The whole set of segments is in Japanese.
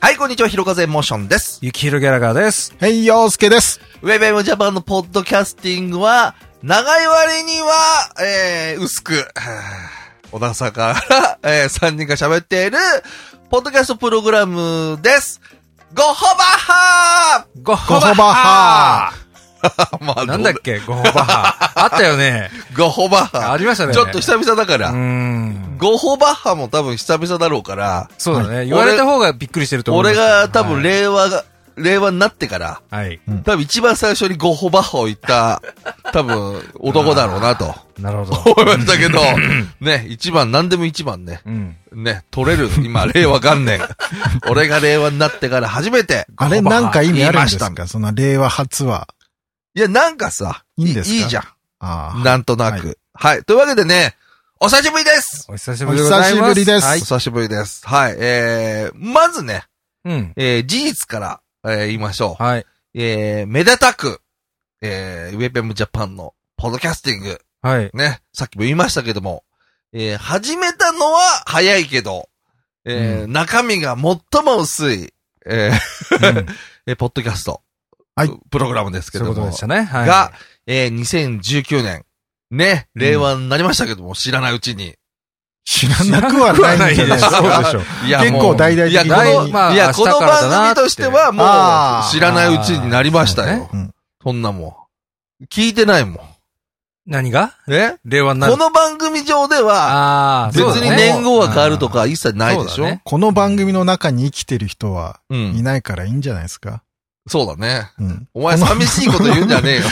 はい、こんにちは、ひろかぜモーションです。ゆきひろギャラガーです。はい、洋介です。ウェブウェブジャパンのポッドキャスティングは、長い割には、えー、薄く、はぁ小田坂から、えー、3人が喋っている、ポッドキャストプログラムです。ごほばはごごほばはーまあなんだっけごほばは。あったよね。ごほばはありましたねちょっと久々だかうーら、ん。ごほばはも多分久々だろうから、そうだね。言われた方がびっくりしてると思う。俺が多分はい令和が、令和になってから、はい。多分一番最初にゴッホバッハを言った、多分男だろうなと なるほど。思いましたけど、ね、一番、何でも一番ね、うん。ね、取れる、今、令和元年。俺が令和になってから初めて、あれなんか意味あるんですか？その令和初は。いや、なんかさ、いいんですか？いいじゃん。あなんとなく。はい。というわけでね、お久しぶりですお久しぶりです。お久しぶりですはい。お久しぶりです。はい。えー、まずね、うん。えー、事実から、えー、言いましょう。はい。えー、めでたく、えー、ウェブエムジャパンのポッドキャスティング、はい。ね、さっきも言いましたけども、えー、始めたのは早いけど、えーう中身が最も薄い、えーうん えーポッドキャスト、はいプログラムですけそういうことども、でしたね。はい。が、えー、2019年、ね、令和になりましたけども、知らないうちに。知らなくはないんじゃないですそうか。でしょ。いや結構大々的にいや、この、番組としてはもう、知らないうちになりましたよ。うんそんなもん。聞いてないもん。何が？ね令和になるこ。の番組上では、ああ、別に年号が変わるとか一切ないでしょ？この番組の中に生きてる人はうんい。ないからいいんじゃないですか？そうだね。うん。お前寂しいこと言うんじゃねえよ。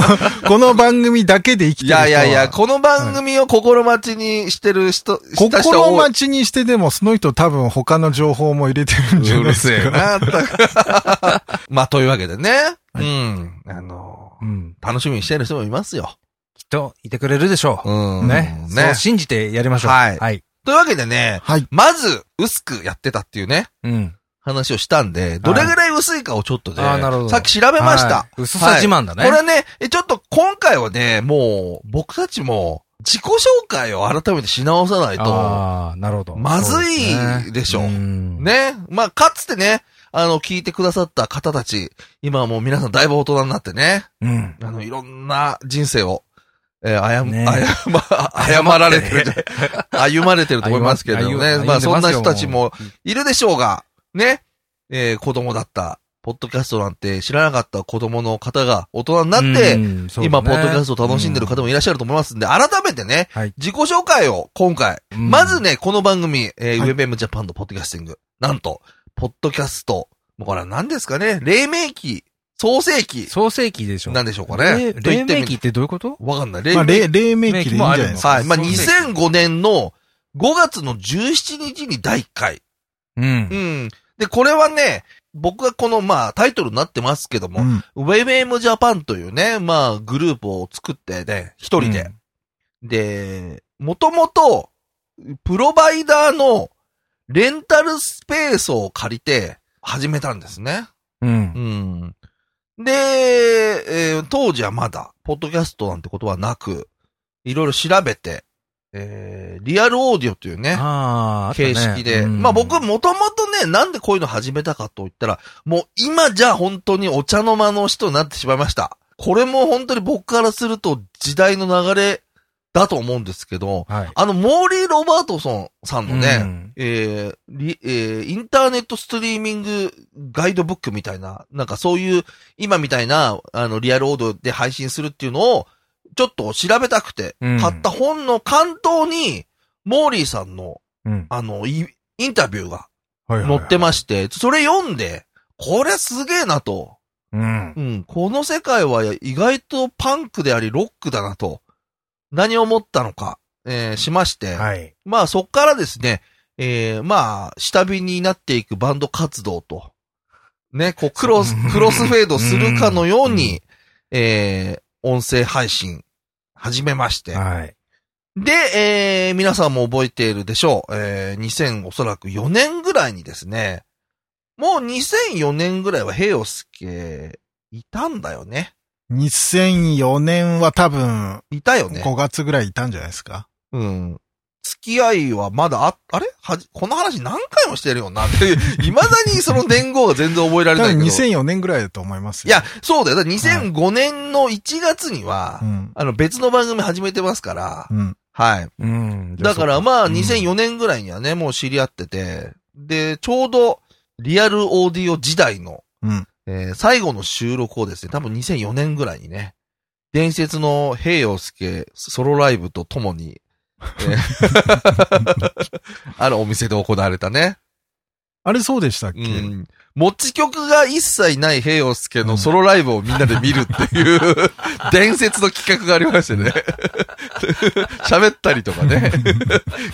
この番組だけで生きている人は。やいやいや、この番組を心待ちにしてる人、人心待ちにしてでも、その人多分他の情報も入れてるんじゃうるないですか。せえな、まあ、というわけでね。はいうん。あの、うん。楽しみにしてる人もいますよ。きっと、いてくれるでしょう。うん。ね。そねう。信じてやりましょう。はいはい。というわけでね、はい。まず、薄くやってたっていうね、うん。話をしたんで、どれぐらい薄いかをちょっとね、あーなるほどさっき調べました。はい薄さ自慢だね。これね、えちょっと今回はね、もう、僕たちも、自己紹介を改めてし直さないと、ああ、なるほど。まずいでしょん。ね。まあ、かつてね、あの、聞いてくださった方たち、今はもう皆さんだいぶ大人になってね、うん。あの、いろんな人生を、えー、あや、ねあやま、謝られてる。歩まれてると思いますけど歩ね。歩まあ、そんな人たちもいるでしょうが、ね。えー、子供だった、ポッドキャストなんて知らなかった子供の方が大人になって、ね今、ポッドキャストを楽しんでる方もいらっしゃると思いますんで、改めてね、はい自己紹介を今回、うんまずね、この番組、えー、はいウェブエムジャパンのポッドキャスティング。なんと、ポッドキャスト、もうこれは何ですかね？黎明期、創世期、創世記でしょ。なんでしょうかね？黎明期ってどういうこと？わかんない。黎まあ、明黎黎明期でいいんじゃないですか。はい。まあ、創世期2005年の5月の17日に第1回。う。うんん。で、これはね、僕がこの、まあ、タイトルになってますけども、うん。ウェブエムジャパンというね、まあ、グループを作ってね、一人で。で、もともと、プロバイダーのレンタルスペースを借りて始めたんですね。うんう。ん。で、えー当時はまだ、ポッドキャストなんてことはなく、いろいろ調べて、えーリアルオーディオというね、ああ、形式で。うんまあ僕もともとね、なんでこういうの始めたかと言ったら、もう今じゃ本当にお茶の間の人になってしまいました。これも本当に僕からすると時代の流れだと思うんですけど、はい。あの、モーリー・ロバートソンさんのね、うんえーリえーインターネットストリーミングガイドブックみたいな、なんかそういう、今みたいな、あの、リアルオードで配信するっていうのを、ちょっと調べたくて、うん買った本の関東に、モーリーさんの、うん。あの、イインタビューがはいはい載ってまして、それ読んで、これすげえなと。うん。うん、この世界は意外とパンクでありロックだなと、何を思ったのか、えーしまして、はい。まあそっからですね、えー、まあ、下火になっていくバンド活動と、ね、こう、クロス、クロスフェードするかのように、えー、音声配信、始めまして。はい。で、えー、皆さんも覚えているでしょう。えー、2000おそらく4年ぐらいにですね、もう2004年ぐらいは平洋介、いたんだよね。2004年は多分、いたよね。5月ぐらいいたんじゃないですか？うん。付き合いはまだあ、あれ？はじ、この話何回もしてるよなっていう、未だにその年号が全然覚えられないけど。2004年ぐらいだと思いますよ。いや、そうだよ。だから2005年の1月には、うん。あの別の番組始めてますから、うん。はい。うん。だからまあうん2004年ぐらいにはね、もう知り合ってて、で、ちょうどリアルオーディオ時代の、うん。えー最後の収録をですね、多分2004年ぐらいにね、伝説の平洋介ソロライブとともに、えー あるお店で行われたね。あれそうでしたっけ、うん。持ち曲が一切ない平洋介のソロライブをみんなで見るっていう、伝説の企画がありましてね。喋ったりとかね。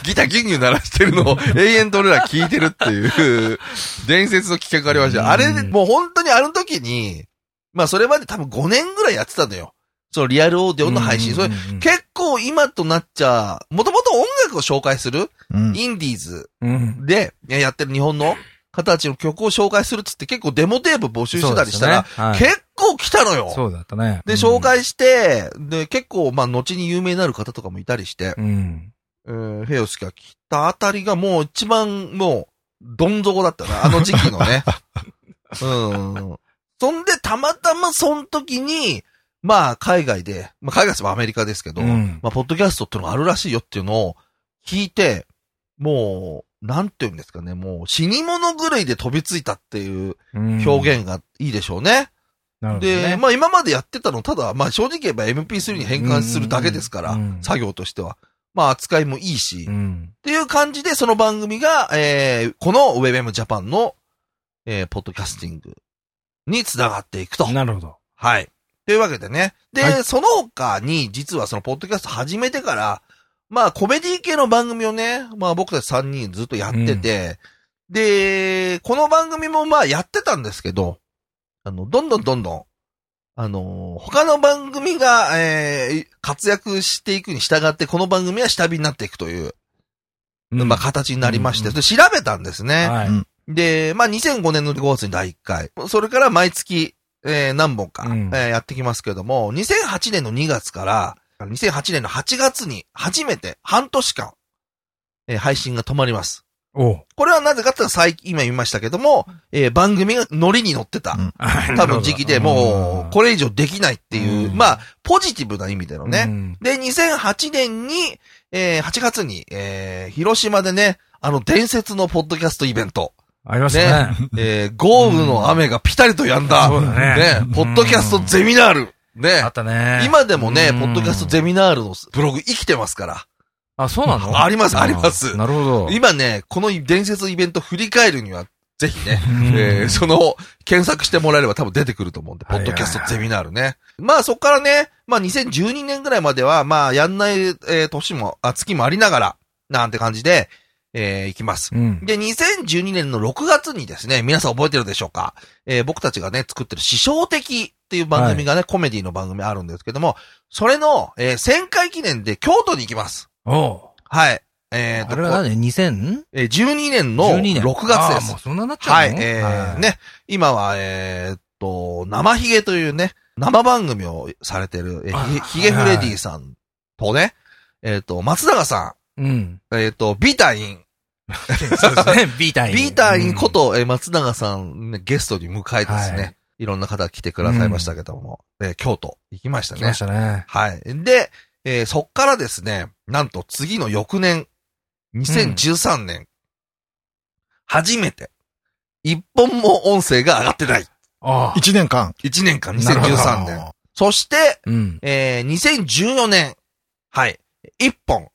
ギターギュンギュン鳴らしてるのを永遠と俺ら聞いてるっていう、伝説の企画がありました。あれ、もう本当にあの時に、まあそれまで多分5年ぐらいやってたのよ。そのリアルオーディオの配信。それ結構今となっちゃ、もともと音楽を紹介する、うん。インディーズうん。でやってる日本の方たちの曲を紹介するっつって結構デモテープ募集してたりしたら、ねはい結構来たのよ。そうだったね。で、紹介して、で、結構、まあ、後に有名になる方とかもいたりして、うん。えー、フェオスが来たあたりがもう一番、もう、どん底だったな、あの時期のね。うん。そんで、たまたまその時に、まあ、海外で、まあ、海外はアメリカですけど、うんまあ、ポッドキャストっていうのがあるらしいよっていうのを聞いて、もう、なんて言うんですかね、もう死に物狂いで飛びついたっていう表現がいいでしょうね。なるほどね。で、まあ今までやってたの、ただ、まあ正直言えば MP3 に変換するだけですから、うんうんうん作業としては。まあ扱いもいいし、っうん。ていう感じでその番組が、えー、この WebM Japan の、えー、ポッドキャスティングに繋がっていくと。なるほど。はい。というわけでね。で、はその他に、実はそのポッドキャスト始めてから、まあコメディ系の番組をね、まあ僕たち3人ずっとやってて、で、この番組もまあやってたんですけど、あの、どんどんどんどん、あのー他の番組が、えー活躍していくに従って、この番組は下火になっていくという、うんまあ形になりまして、うんで調べたんですね。はい。うんで、まあ、2005年の5月に第1回。それから毎月、えー何本か、うんえーやってきますけれども、2008年の2月から、2008年の8月に初めて半年間、えー配信が止まります。おうこれはなぜかっていうと最近、今言いましたけども、えー番組がノリに乗ってた。うん 多分時期でもう、これ以上できないっていう、うんまあ、ポジティブな意味でのね。ね。で、2008年に、えー8月に、えー広島でね、あの伝説のポッドキャストイベント、ありましたね。えー豪雨の雨がピタリと止んだ。そうだね。ね、ポッドキャストゼミナール。ねあっ、たね。今でもね、うんポッドキャストゼミナールのブログ生きてますから。あ、そうなの？ありますありますなるほど。今ね、この伝説イベント振り返るには、ぜひね、うんえーその、検索してもらえれば多分出てくると思うんで、ポッドキャストゼミナールね。まあそっからね、まあ2012年ぐらいまでは、まあやんない、えー年も、あ、月もありながら、なんて感じで、えーいきます。うん。で、2012年の6月にですね、皆さん覚えてるでしょうか？えー僕たちがね、作ってる師匠的っていう番組がね、コメディの番組あるんですけども、それの、えー1000回記念で京都に行きます。おうはい。えーとあれは何 ?2000? えー12年の12年6月ですあもう。そんななっちゃうの？はい。えー、。ね、今は、えーっと、生ヒゲというね、生番組をされてる、えーひヒゲフレディさんとね、えーっと、松永さうん。ん、えーっと、ビータイン、そうですね。ビータイン。ビータインこと、えー松永さん、ね、ゲストに迎えてですね、はいい、ろんな方が来てくださいましたけども、えー京都行きましたね来まし。たね。はい。で、えーそっからですね、なんと次の翌年、2013年、初めて、一本も音声が上がってない。ああ。1年間。1年間、なるほど2013年。そして、うん。えー2014年、はい、1本。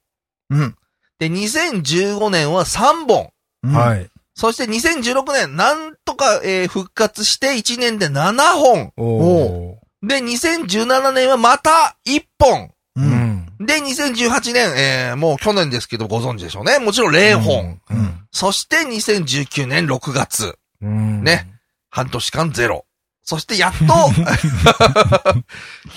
うん。で、2015年は3本。うん。はい。そして2016年、なんとか、えー復活して1年で7本。おう。で、2017年はまた1本。う。うんん。で、2018年、えーもう去年ですけどご存知でしょうね。もちろん0本。うん。そして2019年6月、うん。ね。半年間ゼロ。そしてやっと、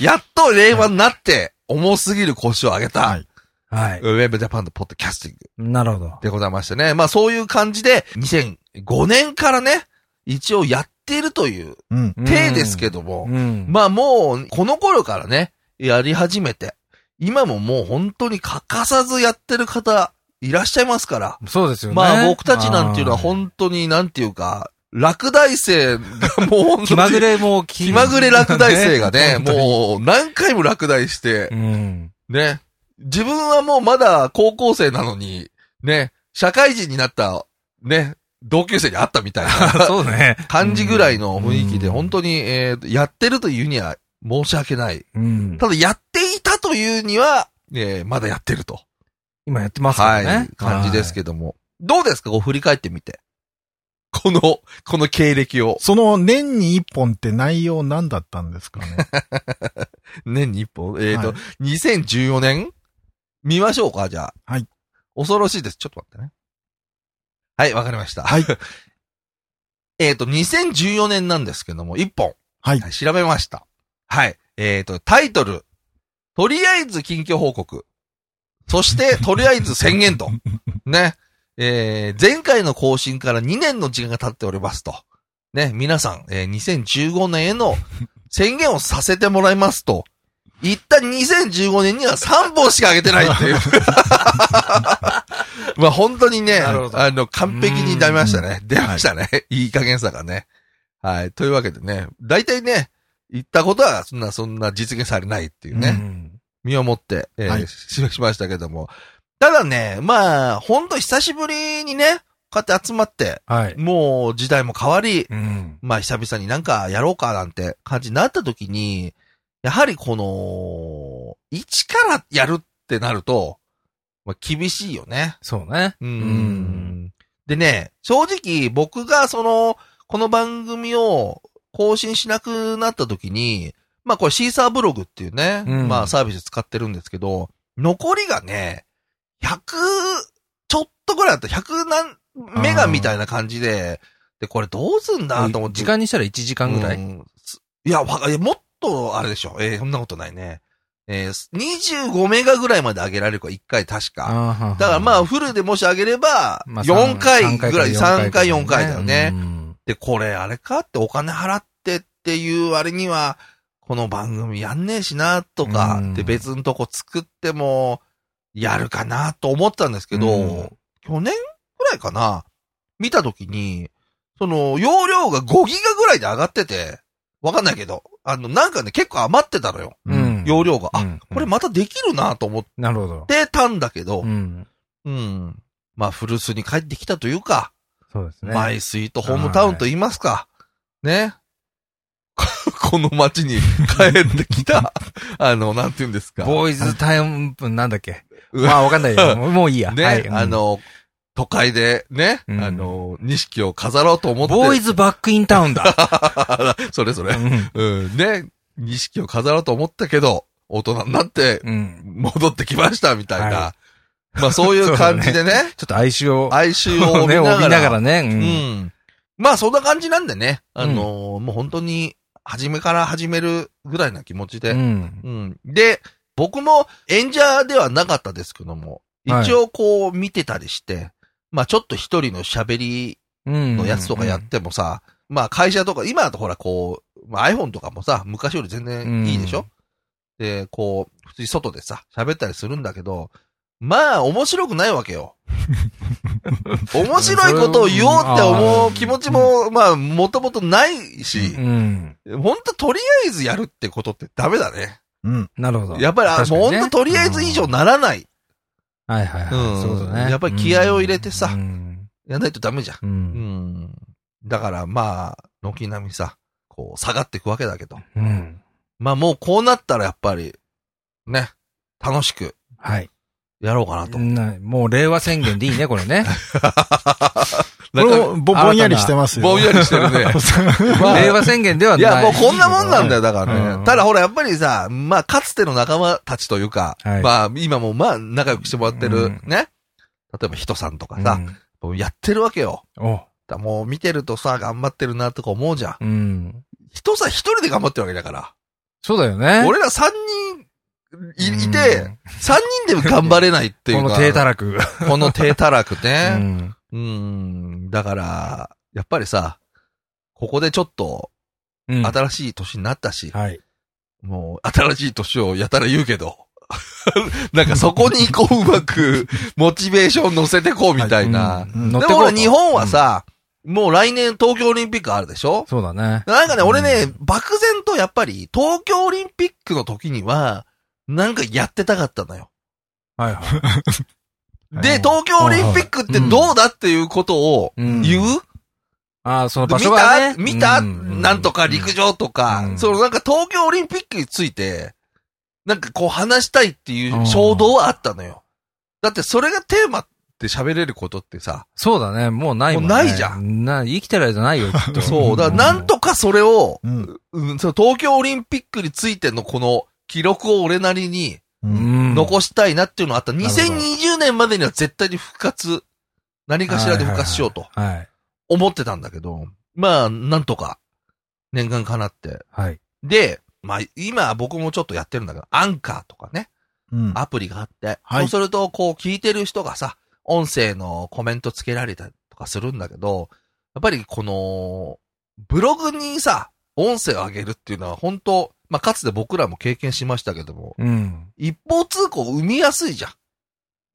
やっと令和になって、重すぎる腰を上げた。はいはい。ウェブジャパンのポッドキャスティングなるほど。でございましてね。まあそういう感じで、2005年からね、一応やっているといううん。体ですけども、うん。まあもう、この頃からね、やり始めて、今ももう本当に欠かさずやってる方、いらっしゃいますから。そうですよね。まあ僕たちなんていうのははい本当になんていうか、落第生が もう本当に気まぐれも気気まぐれ落第生がね、もう何回も落第してう、ん。ね。自分はもうまだ高校生なのに、ね、社会人になった、ね、同級生に会ったみたいな そうね。感じぐらいの雰囲気で、うん本当に、えーやってるというには申し訳ない。うん。ただ、やっていたというには、えーまだやってると。今やってますね。はい。感じですけども。どうですか？こう振り返ってみて。この、この経歴を。その年に一本って内容何だったんですかね？年に一本？えっ、と、はい2014年？見ましょうかじゃあ。はい。恐ろしいです。ちょっと待ってね。はい、わかりました。はい。えっと、2014年なんですけども、一本。はい。はい、調べました。はい。えっ、と、タイトル。とりあえず近況報告。そして、とりあえず宣言と。ね。えー、前回の更新から2年の時間が経っておりますと。ね、皆さん、えー、2015年への宣言をさせてもらいますと。言った2015年には3本しか上げてないっていう。まあ本当にね、あの、完璧に出ましたね。出ましたね。いい加減さがね。はい。というわけでね、大体ね、言ったことはそんな、そんな実現されないっていうね。うん身をもって、えーはいししましたけども。ただね、まあ、ほんと久しぶりにね、こうやって集まって、はい。もう時代も変わり、うん。まあ久々になんかやろうかなんて感じになった時に、やはりこの、一からやるってなると、まあ厳しいよね。そうね。うん。うんでね、正直僕がその、この番組を更新しなくなった時に、まあこれシーサーブログっていうね、うんまあサービス使ってるんですけど、残りがね、100ちょっとぐらいだった。100何メガみたいな感じで、で、これどうすんだと思って。時間にしたら1時間ぐらい。うんすいや、わいやもっと、あれでしょ。えーそんなことないね。えー25メガぐらいまで上げられるか、1回確か。あだからまあ、フルでもし上げれば、まあ4回三ぐらい、3回、4回だよね。うんで、これ、あれかってお金払ってっていう割には、この番組やんねえしな、とかうん、で別のとこ作っても、やるかな、と思ったんですけど、うん去年ぐらいかな、見たときに、その、容量が5ギガぐらいで上がってて、わかんないけど、あの、なんかね、結構余ってたのよ。うん。容量が。あ、うんこれまたできるなと思っ。てたんだけど、ううん。ん。まあ、古巣に帰ってきたというか、そうですね。マイスイートホームタウンと言いますか。ね。この街に帰ってきた、あの、なんて言うんですか。ボーイズタイム、なんだっけ。うんまあわかんないよ。もうもういいや。ね、はいうんあの、都会でね、うんあの、錦を飾ろうと思って。ボーイズバックインタウンだ。それそれ。うんうん、ね、錦を飾ろうと思ったけど、大人になってうん。戻ってきましたみたいな。はまあそういう感じで ね、ちょっと哀愁を。哀愁を帯びね、ながら。帯びながらね。ううんん。まあそんな感じなんでね、あのーもう本当に、初めから始めるぐらいな気持ちで。ううん。ん。で、僕も演者ではなかったですけども、はい一応こう見てたりして、まあちょっと一人の喋りうん。のやつとかやってもさ、まあ会社とか、今だとほらこう、まあ、iPhone とかもさ、昔より全然いいでしょ、で、こう、普通に外でさ、喋ったりするんだけど、まあ面白くないわけよ。面白いことを言おうって思う気持ちも、まあもともとないしう、ん。ほんととりあえずやるってことってダメだね。うん。なるほど。やっぱり、ねもうほんととりあえず以上ならない。はいはいはい。うんそうだね。やっぱり気合を入れてさうん。やんないとダメじゃん。う。うんん。だからまあ、軒並みさ、こう下がっていくわけだけど。うん。まあもうこうなったらやっぱり、ね、楽しくはい。やろうかなと。なもう令和宣言でいいね、これね。これもぼぼんやりしてますよ。ぼんやりしてるね。まあ令和宣言ではいない。や、もうこんなもんなんだよ、だからね。うんただほら、やっぱりさ、まあ、かつての仲間たちというか、はいまあ、今もまあ、仲良くしてもらってる、うんね。例えば、人さんとかうんさ、やってるわけよ。もう見てるとさ、頑張ってるなとか思うじゃん。うん。人さ、一人で頑張ってるわけだから。そうだよね。俺ら三人いいて、3人でも頑張れないっていうか。この低たらく。この低たらくうね。ん。うん。だから、やっぱりさ、ここでちょっと、うん新しい年になったし、はい。もう、新しい年をやたら言うけど、なんかそこにこううまく、モチベーション乗せてこうみたいな。うん乗ってこうとでも俺日本はさ、もう来年東京オリンピックあるでしょ？そうだね。なんかね、俺ね、漠然とやっぱり東京オリンピックの時には、なんかやってたかったのよ。はいはい。で、東京オリンピックってどうだっていうことをうん言う、ああ、その場見所がねた？見た、うんなんとか陸上とか、うんそのなんか東京オリンピックについて、なんかこう話したいっていう衝動はあったのよ。だってそれがテーマって喋れることってさ、そうだね。もうないもんね。もうないじゃん。な、生きてる間ないよ、きっと。そう、だからなんとかそれを、うんうん、その東京オリンピックについてのこの記録を俺なりに。残したいなっていうのがあった。なるほど2020年までには絶対に復活、何かしらで復活しようとはい。思ってたんだけど、まあ、なんとか念願かなって。はい。で、まあ、今僕もちょっとやってるんだけど、アンカーとかね、うんアプリがあって、はいそうすると、こう聞いてる人がさ、音声のコメントつけられたりとかするんだけど、やっぱりこの、ブログにさ、音声を上げるっていうのは本当、まあ、かつて僕らも経験しましたけども、うん。一方通行生みやすいじゃん。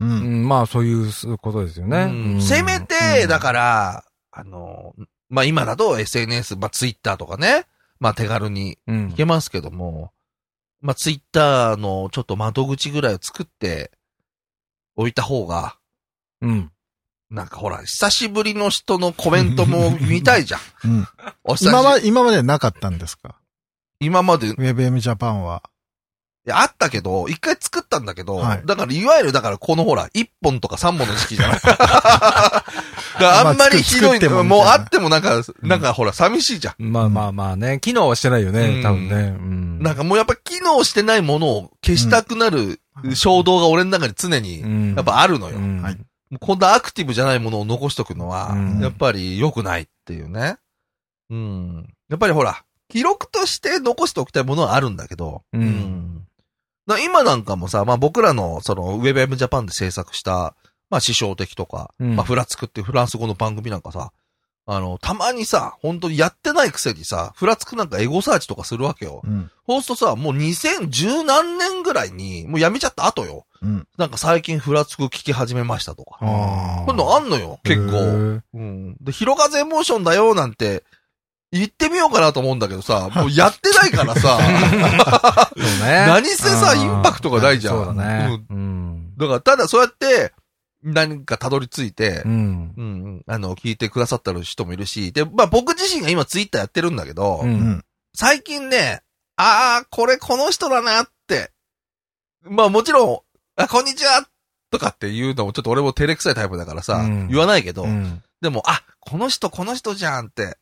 う。うんん、まあ、そういうことですよね。うんうんせめて、だら、から、あの、まあ、今だと SNS、まあ、ツイッターとかね、まあ、手軽にうんいけますけども、まあ、ツイッターのちょっと窓口ぐらいを作っておいた方が、うん。なんかほら、久しぶりの人のコメントも見たいじゃん。うんお久し今ま、今までなかったんですか？今まで、い ?WebM ジャパンは。やあったけど、一回作ったんだけど、はいだから、いわゆる、だから、このほら、一本とか三本の時期じゃない？だからあんまりひどい、ももうあってもなんか、なんかほら、寂しいじゃん。まあまあまあね、機能はしてないようんね、多分ね。うん。なんかもうやっぱ機能してないものを消したくなる衝動が俺の中に常にうん、やっぱあるのよ。うん、はいこんなアクティブじゃないものを残しとくのはうん、やっぱり良くないっていうね。うん。やっぱりほら、記録として残しておきたいものはあるんだけど、うん。だ今なんかもさ、まあ僕らのその WebM ジャパンで制作した、まあ師匠的とか、うん。まあフラつくってフランス語の番組なんかさ、あの、たまにさ、本当にやってないくせにさ、フラつくなんかエゴサーチとかするわけよ。うん。そうするとさ、もう2010何年ぐらいに、もうやめちゃった後よ。うん。なんか最近フラつく聞き始めましたとか。あこういうのあんのよ、結へ構。ーうん。で、広風エモーションだよ、なんて、言ってみようかなと思うんだけどさ、もうやってないからさ、そうね。何せさ、インパクトがないじゃん。そうだね。うんうん。だから、ただそうやって、何かたどり着いてう、ん。うん、うん、あの、聞いてくださった人もいるし、で、まあ僕自身が今ツイッターやってるんだけど、う。うんん。最近ね、ああ、これこの人だなって。まあもちろん、あ、こんにちはとかって言うのもちょっと俺も照れくさいタイプだからさ、うん言わないけど、うん。でも、あ、この人この人じゃんって、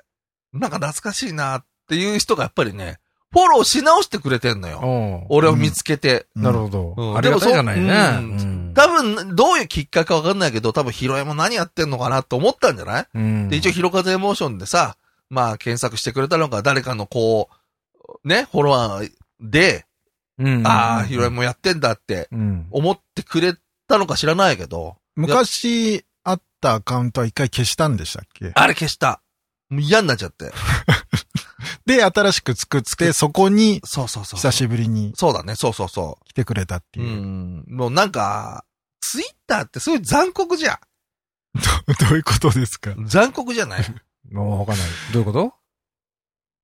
なんか懐かしいなっていう人がやっぱりね、フォローし直してくれてんのよ。俺を見つけて。なるほど。うんありがたいじゃないね。多分、どういうきっかけかわかんないけど、多分、ヒロエも何やってんのかなって思ったんじゃない？うんで、一応、ヒロカズエモーションでさ、まあ、検索してくれたのか、誰かのこう、ね、フォロワーで、うんああ、ヒロエもやってんだってうん。思ってくれたのか知らないけど、昔あったアカウントは一回消したんでしたっけ？あれ消した。嫌になっちゃって。で、新しく作って、そこにそうそうそう。久しぶりにそうだね、そうそうそ来てくれたってう。ういう。ん。もうなんか、ツイッターってすごい残酷じゃ どういうことですか？ん。残酷じゃない？もうわかんない。どういうこと？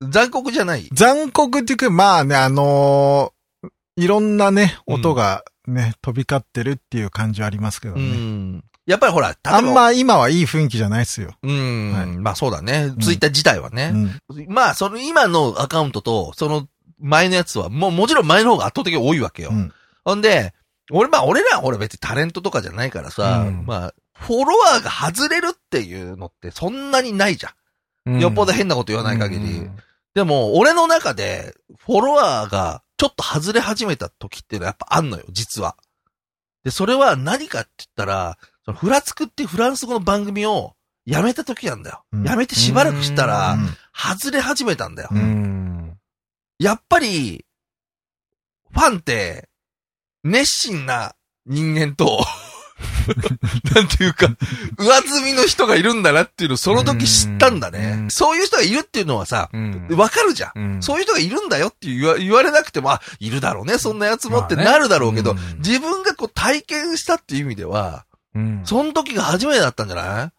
残酷じゃない残酷っていうか、まあね、あのーいろんなね、うん音がね、飛び交ってるっていう感じはありますけどうね。ん。やっぱりほら、あんま今はいい雰囲気じゃないですよ。うん、はいまあそうだね。ツイッター自体はうね。ん。まあ、その今のアカウントと、その前のやつは、もうもちろん前の方が圧倒的に多いわけよ。うん。ほんで、俺、まあ俺らは俺別にタレントとかじゃないからさ、うんまあ、フォロワーが外れるっていうのってそんなにないじゃん。よっぽど変なこと言わない限り。うんでも、俺の中で、フォロワーがちょっと外れ始めた時っていうのはやっぱあんのよ、実は。で、それは何かって言ったら、そのフラつくってフランス語の番組をやめた時なんだよ。うんやめてしばらくしたら、うん外れ始めたんだよ。うん。やっぱり、ファンって、熱心な人間と、なんていうか、上積みの人がいるんだなっていうのをその時知ったんだうね。んそういう人がいるっていうのはさ、うん。わかるじゃん。うんそういう人がいるんだよって言わ言われなくても、あ、いるだろうね、そんなやつもってなるだろうけど、うん自分がこう体験したっていう意味では、うん。その時が初めてだったんじゃない？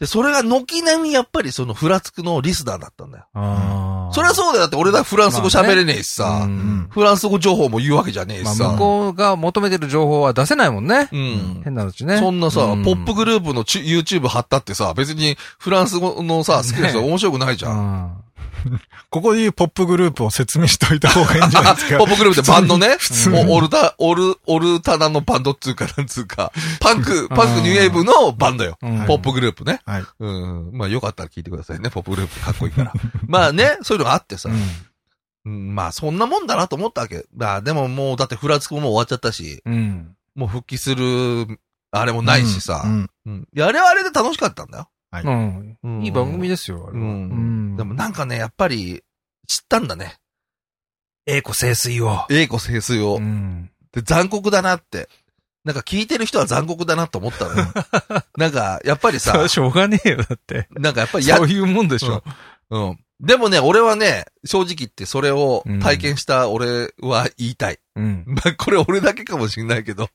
で、それが軒並みやっぱりそのフラつくのリスナーだったんだよ。ああ。それはそうだよ。だって俺だフランス語喋れねえしさ、うんフランス語情報も言うわけじゃねえしまあ、さ。向こうが求めてる情報は出せないもんね。うん。変な話ね。そんなさ、うんポップグループのチュ YouTube 貼ったってさ、別にフランス語のさ、好きな人は面白くないじゃん。ここでいうポップグループを説明しといた方がいいんじゃないですか ポ。ップグループってバンドね。通おオルタ、オル、オルタナのバンドっつうか、なんつうか、パンク、パンクニューウェーブのバンドよ。うんポップグループね。はい。うん。まあよかったら聞いてくださいね。ポップグループかっこいいから。まあね、そういうのがあってさ。うん、まあそんなもんだなと思ったわけ。まあでももうだってフラツコも終わっちゃったし、うん。もう復帰する、あれもないしさ。ううん。ん。いやあれはあれで楽しかったんだよ。うん。うんいい番組ですよ、あれはうん。でもなんかね、やっぱり、知ったんだね。栄子清水を。栄子清水を。うん。で、残酷だなって。なんか聞いてる人は残酷だなと思ったのよ。なんか、やっぱりさしょうがねえよ、だって。なんかやっぱりやそういうもんでしょ。うん。でもね、俺はね、正直言ってそれを体験した俺は言いたい。うん。まあ、これ俺だけかもしれないけど。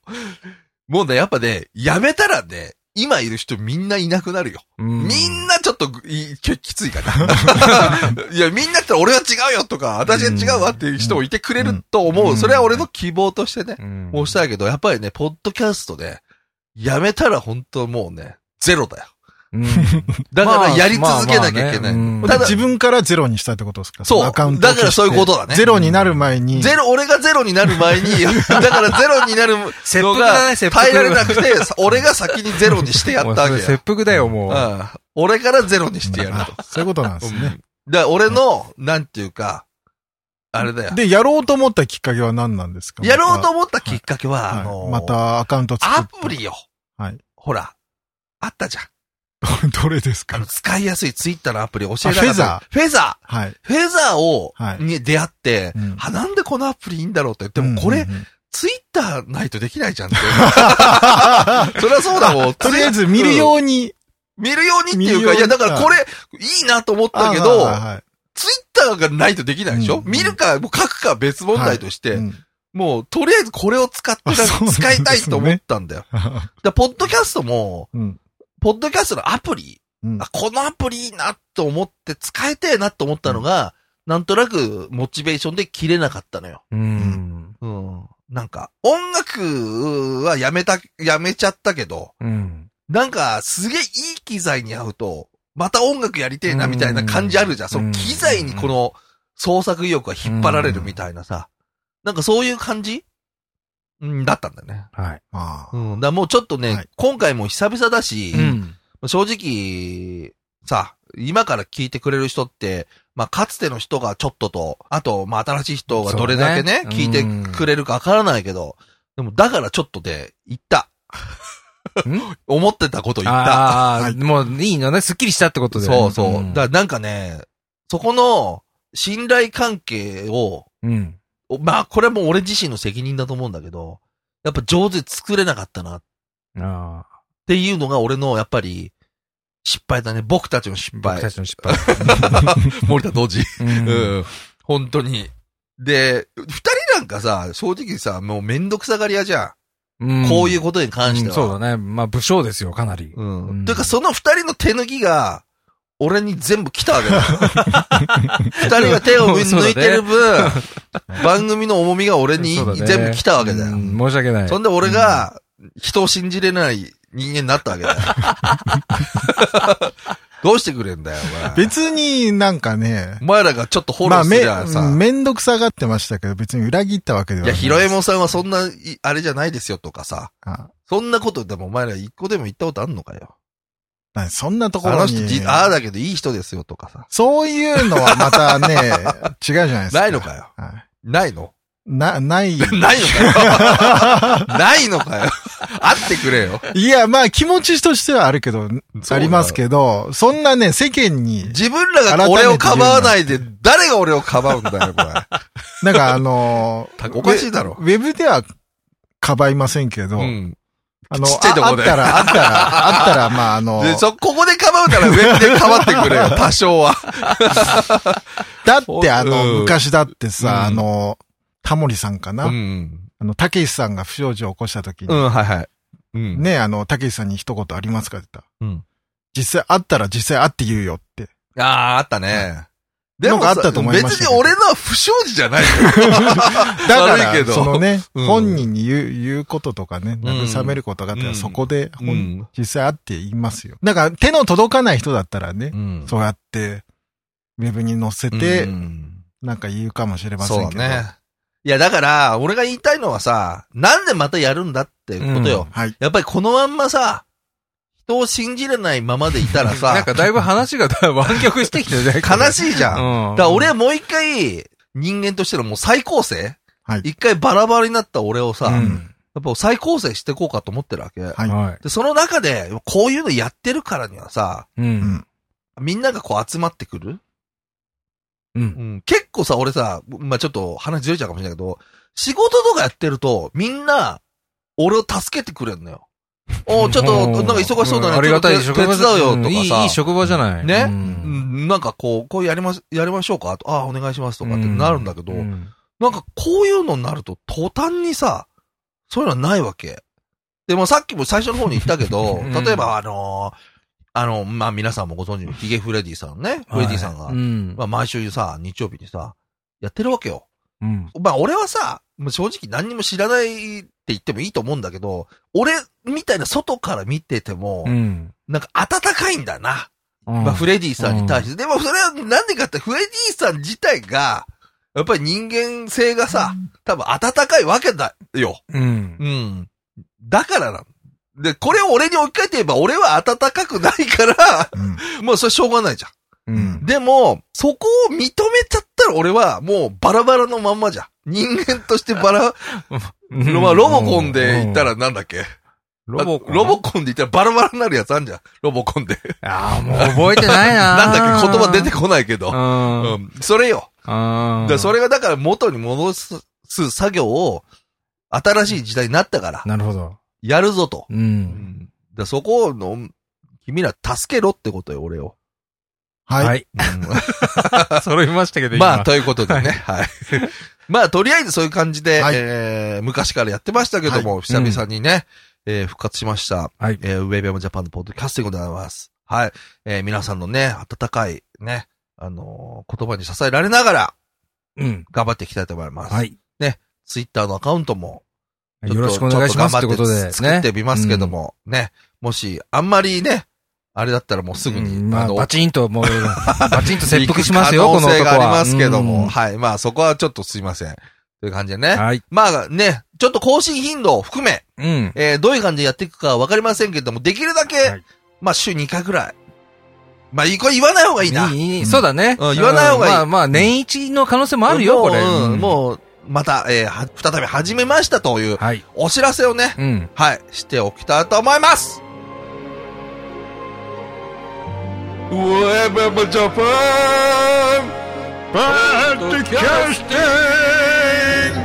もうね、やっぱね、やめたらね、今いる人みんないなくなるよ。うんみんなちょっといききついかな。いや、みんなって俺は違うよとか、私は違うわっていう人もいてくれると思う。うんそれは俺の希望としてね、うん申したいけど、やっぱりね、ポッドキャストで、やめたら本当もうね、ゼロだよ。うん。だからやり続けなきゃいけない。まあまあねうんただ自分からゼロにしたってことですか？そうのアカウントをだからそういうことだねゼロになる前に。ゼロ、俺がゼロになる前に、だからゼロになる切のが。耐えられなくて、俺が先にゼロにしてやったわけ 切腹だよ、もう。うん俺からゼロにしてやると。あそういうことなんですね。うんだ俺の、なんていうか、あれだよ。で、やろうと思ったきっかけは何なんですか？やろうと思思ったきっかけは、あのーまたアカウント作アって。プリよ。はい。ほら、あったじゃん。どれですか？あの、使いやすいツイッターのアプリ教えなかった。あフェザフェザはい。ー。フェザーを、はいに出会って、うんあ、なんでこのアプリいいんだろうって。でもこれ、うんうんうんツイッターないとできないじゃんって。そりゃそうだもん。とりあえず見るように。見るようにっていうか、いや、だからこれ、いいなと思ったけど、ツイッターがないとできないでしょ、うん見るか、もう書くか別問題として、うんもう、とりあえずこれを使って使いたいと思ったんだよ。だポッドキャストも、うんポッドキャストのアプリ、うんあ、このアプリいいなと思って使いたいなと思ったのが、なんとなくモチベーションで切れなかったのよ。うん。うん。なんか、音楽はやめた、やめちゃったけど、うん。なんか、すげえいい機材に合うと、また音楽やりてえなみたいな感じあるじゃん。うんその機材にこの創作意欲が引っ張られるみたいなさ。なんかそういう感じ？うん、だったんだよね。はい。ああうん。だからもうちょっとね、はい今回も久々だし、うん。正直、さ、今から聞いてくれる人って、まあ、かつての人がちょっとと、あと、まあ、新しい人がどれだけね、そうね聞いてくれるかわからないけど、でも、だからちょっとで、言った。思ってたこと言った。ああ、はいもういいのね。すっきりしたってことで。そうそう。んだからなんかね、そこの信頼関係を、うん。まあこれも俺自身の責任だと思うんだけど、やっぱ上手に作れなかったなっああ。ていうのが俺のやっぱり失敗だね。僕たちの失敗僕た。ちの失敗。森田同時。う。うんん。本当に。で、二人なんかさ、正直さ、もうめんどくさがり屋じゃん。んこういうことに関しては。うんそうだね。まあ、武将ですよ、かなり。うん。うんというか、その二人の手抜きが、俺に全部来たわけだ。二人が手を抜いてる分、番組の重みが俺に全部来たわけだよ。うん申し訳ない。そんで俺が、人を信じれない人間になったわけだよ。どうしてくれんだよ、お前。別になんかね、お前らがちょっとフォロまあ、ーすめ、りゃさ。めんどくさがってましたけど、別に裏切ったわけではいや、ない。ひろえもんさんはそんな、いあれじゃないですよとかさ。あそんなことでもお前ら一個でも言ったことあんのかよ。なそんなところに。あの人じ、ああだけどいい人ですよとかさ。そういうのはまたね、違うじゃないですか。ないのかよ。はいないの？な、ない。ないのかよ。ないのかよ。会ってくれよ。いや、まあ気持ちとしてはあるけど、ありますけど、そんなね、世間に、自分らが俺をかばわないで、誰が俺をかばうんだよ、これ。なんかあのーおかしいだろウェブではかばいませんけど、うん。あの、ちっちゃいとこでああったら、あったら、あったら、まあ、あの、で、そ、ここでかばうなら上でかばってくれよ、多少は。だってあの、うん昔だってさ、うんあの、タモリさんかな、うん。あの、たけしさんが不祥事を起こした時に、うん、はいはい。うん。ね、あの、たけしさんに一言ありますかって言ったらうん。実際あったら実際あって言うよって。ああ、あったね。でもさ別に俺のは不祥事じゃないよ。だから、そのね、うん本人に言う、言うこととかね、うん慰めることがあったら、うんそこで、う本ん。実際あって言いますよ。だから、手の届かない人だったらね、うん。そうやって、ウェブに載せてう、んなんか言うかもしれませんけど。ね。いや、だから、俺が言いたいのはさ、なんでまたやるんだってことよ。はい。やっぱりこのまんまさ、人を信じれないままでいたら なんさ、かだいぶ話が 湾曲してきてるね。悲しいじゃん。うん。だから俺はもう一回、人間としてのもう再構成？はい一回バラバラになった俺をさ、うやっん。ぱ再構成していこうかと思ってるわけ。はいはで、その中で、こういうのやってるからにはさ、い。う。うんん。みんながこう集まってくる？う。うんん。結構さ、俺さ、まあ、ちょっと話ずれちゃうかもしれないけど、仕事とかやってると、みんな、俺を助けてくれるのよ。おちょっと、なんか忙しそうだね。んありがたい手手伝うよ、とかさ。いい、職場じゃない。ね、なんかこう、こうやります、やりましょうか？と、ああ、お願いしますとかってなるんだけど、うんなんかこういうのになると、途端にさ、そういうのはないわけ。でもさっきも最初の方に言ったけど、うん例えばあのーあの、まあ、皆さんもご存知のヒゲフレディさんね、フレディさんが、うん。まあ、毎週さ、日曜日にさ、やってるわけよ。うん。まあ、俺はさ、正直何にも知らない言ってもいいと思うんだけど、俺みたいな外から見てても、うん。なんか温かいんだな。うんまあ、フレディさんに対して。でも、それはなんでかって、フレディさん自体が、やっぱり人間性がさ、多分温かいわけだよ。うん。うん。だからな。で、これを俺に置き換えて言えば、俺は温かくないから、うん。もうそれしょうがないじゃん。うん。でも、そこを認めちゃったら俺はもうバラバラのまんまじゃん。人間としてバラ、まあロボコンで言ったらなんだっけ？ロボコン？ロボコンで言ったらバラバラになるやつあんじゃん。ロボコンで。ああ、もう覚えてないな。なんだっけ？言葉出てこないけど。うん。ううん。ん。それよ。あだからそれがだから元に戻す作業を、新しい時代になったから、なるほど。やるぞと。う。うんん。だそこの、君ら助けろってことよ、俺を。はい。はい。うん 揃いましたけど、まあ、今ということでね。はい。まあ、とりあえずそういう感じで、はいえー、昔からやってましたけども、久々にね、えー、復活しました。はい。えー、ウェブヤムジャパンのポッドキャスティングでございます。はい。えー、皆さんのね、温かい、ね、あのー言葉に支えられながら、うん。頑張っていきたいと思います。はい。ツイッターのアカウントも、よろしくお願いしますってことで。ちょっ頑張って作ってみますけども、ね、もし、あんまりね、あれだったらもうすぐに、うんまあ、のバチンと、もう、バチンと切腹しま すよ、この男は。性がありますけども、うんはい。まあそこはちょっとすいません。という感じでね。はい。まあね、ちょっと更新頻度を含め、うん。えー、どういう感じでやっていくかわかりませんけども、できるだけ、はいまあ週2回ぐらい。まあ、いいこれ言わない方がいいな。いいいいそうだね。うん言わない方がいいまあまあ、年一の可能性もあるよ、これ。うん、もう、また、えーは再び始めましたというはい。お知らせをね、うん。はい、しておきたいと思います Webber-Jafar, Panty-Casting!